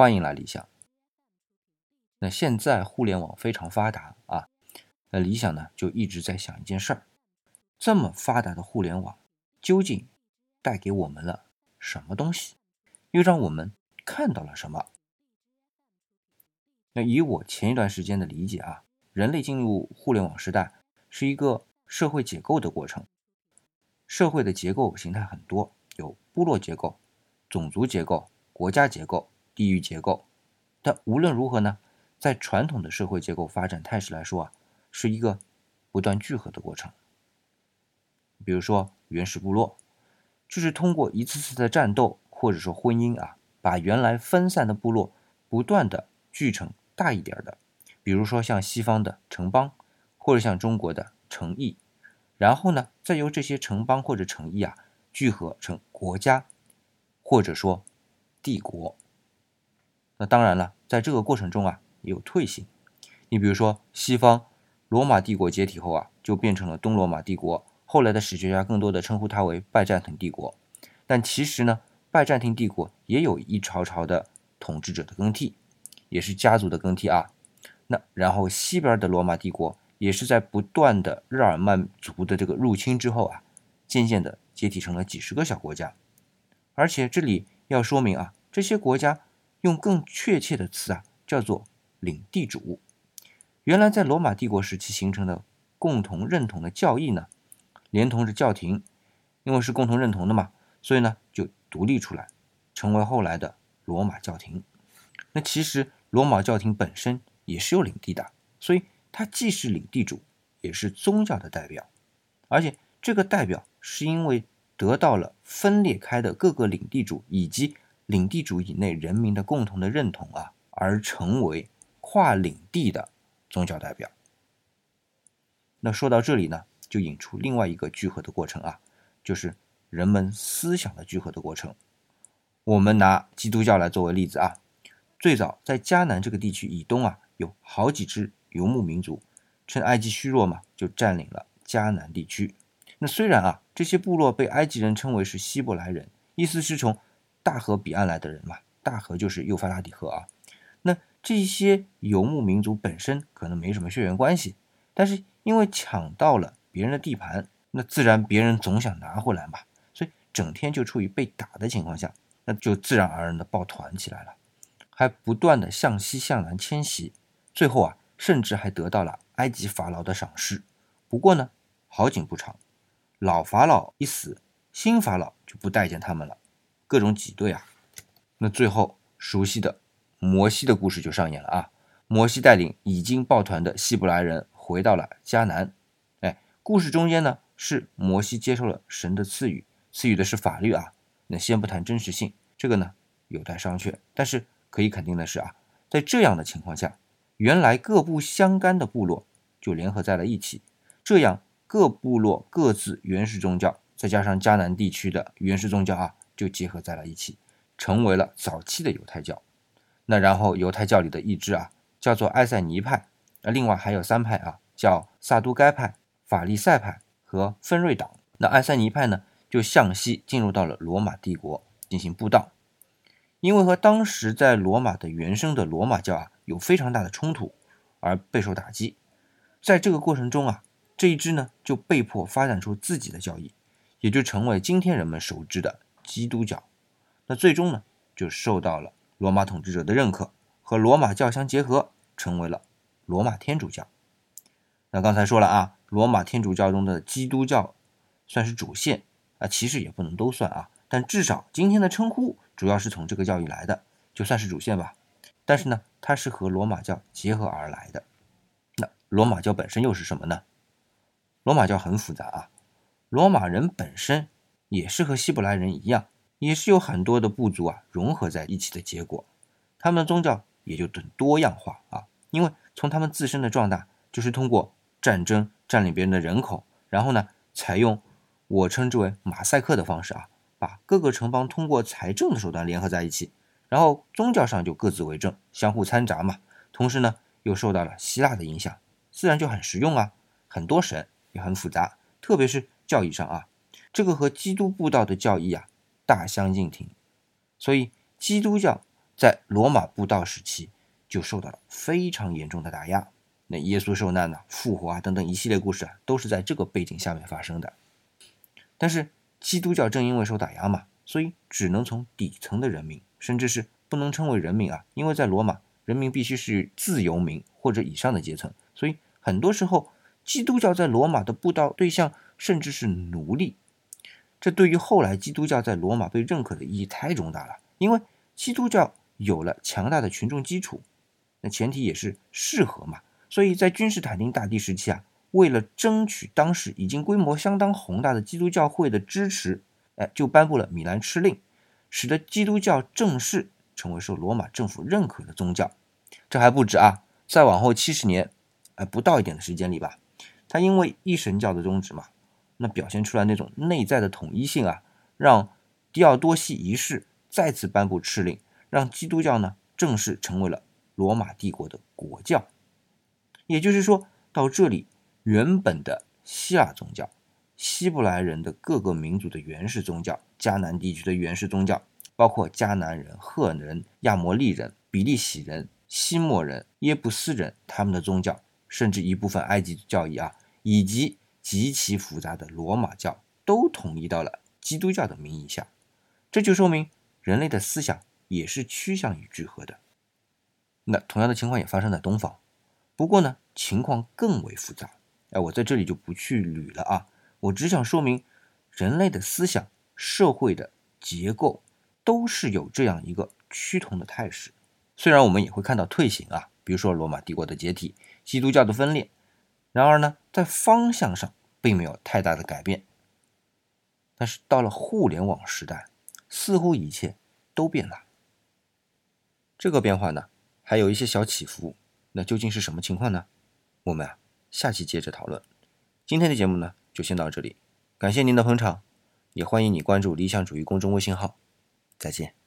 欢迎来理想。那现在互联网非常发达啊，那理想呢就一直在想一件事儿：这么发达的互联网，究竟带给我们了什么东西？又让我们看到了什么？那以我前一段时间的理解啊，人类进入互联网时代是一个社会解构的过程。社会的结构形态很多，有部落结构、种族结构、国家结构、地域结构。但无论如何呢？在传统的社会结构发展态势来说啊，是一个不断聚合的过程。比如说原始部落，就是通过一次次的战斗或者说婚姻啊，把原来分散的部落不断的聚成大一点的。比如说像西方的城邦，或者像中国的城邑，然后呢，再由这些城邦或者城邑啊聚合成国家，或者说帝国。那当然了，在这个过程中啊。也有退行，你比如说西方罗马帝国解体后啊，就变成了东罗马帝国。后来的史学家更多的称呼它为拜占庭帝国。但其实呢，拜占庭帝国也有一朝朝的统治者的更替，也是家族的更替啊。那然后西边的罗马帝国也是在不断的日耳曼族的这个入侵之后啊，渐渐的解体成了几十个小国家。而且这里要说明啊，这些国家用更确切的词啊，叫做。领地主，原来在罗马帝国时期形成的共同认同的教义呢，连同着教廷，因为是共同认同的嘛，所以呢就独立出来，成为后来的罗马教廷。那其实罗马教廷本身也是有领地的，所以它既是领地主，也是宗教的代表。而且这个代表是因为得到了分裂开的各个领地主以及领地主以内人民的共同的认同啊，而成为。跨领地的宗教代表。那说到这里呢，就引出另外一个聚合的过程啊，就是人们思想的聚合的过程。我们拿基督教来作为例子啊，最早在迦南这个地区以东啊，有好几支游牧民族，趁埃及虚弱嘛，就占领了迦南地区。那虽然啊，这些部落被埃及人称为是希伯来人，意思是从大河彼岸来的人嘛，大河就是幼发拉底河啊。那这些游牧民族本身可能没什么血缘关系，但是因为抢到了别人的地盘，那自然别人总想拿回来嘛，所以整天就处于被打的情况下，那就自然而然的抱团起来了，还不断的向西向南迁徙，最后啊，甚至还得到了埃及法老的赏识。不过呢，好景不长，老法老一死，新法老就不待见他们了，各种挤兑啊，那最后熟悉的。摩西的故事就上演了啊！摩西带领已经抱团的希伯来人回到了迦南。哎，故事中间呢是摩西接受了神的赐予，赐予的是法律啊。那先不谈真实性，这个呢有待商榷。但是可以肯定的是啊，在这样的情况下，原来各不相干的部落就联合在了一起，这样各部落各自原始宗教，再加上迦南地区的原始宗教啊，就结合在了一起，成为了早期的犹太教。那然后犹太教里的一支啊，叫做埃塞尼派，那另外还有三派啊，叫萨都该派、法利赛派和分瑞党。那埃塞尼派呢，就向西进入到了罗马帝国进行布道，因为和当时在罗马的原生的罗马教啊有非常大的冲突，而备受打击。在这个过程中啊，这一支呢就被迫发展出自己的教义，也就成为今天人们熟知的基督教。那最终呢，就受到了。罗马统治者的认可和罗马教相结合，成为了罗马天主教。那刚才说了啊，罗马天主教中的基督教算是主线啊，其实也不能都算啊，但至少今天的称呼主要是从这个教义来的，就算是主线吧。但是呢，它是和罗马教结合而来的。那罗马教本身又是什么呢？罗马教很复杂啊，罗马人本身也是和希伯来人一样。也是有很多的部族啊融合在一起的结果，他们的宗教也就很多样化啊。因为从他们自身的壮大，就是通过战争占领别人的人口，然后呢，采用我称之为马赛克的方式啊，把各个城邦通过财政的手段联合在一起，然后宗教上就各自为政，相互掺杂嘛。同时呢，又受到了希腊的影响，自然就很实用啊。很多神也很复杂，特别是教义上啊，这个和基督布道的教义啊。大相径庭，所以基督教在罗马布道时期就受到了非常严重的打压。那耶稣受难呐、复活啊等等一系列故事啊，都是在这个背景下面发生的。但是基督教正因为受打压嘛，所以只能从底层的人民，甚至是不能称为人民啊，因为在罗马，人民必须是自由民或者以上的阶层，所以很多时候基督教在罗马的布道对象甚至是奴隶。这对于后来基督教在罗马被认可的意义太重大了，因为基督教有了强大的群众基础，那前提也是适合嘛。所以在君士坦丁大帝时期啊，为了争取当时已经规模相当宏大的基督教会的支持，哎，就颁布了米兰敕令，使得基督教正式成为受罗马政府认可的宗教。这还不止啊，再往后七十年，哎，不到一点的时间里吧，他因为一神教的宗旨嘛。那表现出来那种内在的统一性啊，让狄奥多西一世再次颁布敕令，让基督教呢正式成为了罗马帝国的国教。也就是说，到这里，原本的希腊宗教、希伯来人的各个民族的原始宗教、迦南地区的原始宗教，包括迦南人、赫人、亚摩利人、比利洗人、西莫人、耶布斯人他们的宗教，甚至一部分埃及教义啊，以及。极其复杂的罗马教都统一到了基督教的名义下，这就说明人类的思想也是趋向于聚合的。那同样的情况也发生在东方，不过呢，情况更为复杂。哎，我在这里就不去捋了啊，我只想说明，人类的思想、社会的结构都是有这样一个趋同的态势。虽然我们也会看到退行啊，比如说罗马帝国的解体、基督教的分裂。然而呢，在方向上并没有太大的改变。但是到了互联网时代，似乎一切都变了。这个变化呢，还有一些小起伏。那究竟是什么情况呢？我们啊，下期接着讨论。今天的节目呢，就先到这里。感谢您的捧场，也欢迎你关注理想主义公众微信号。再见。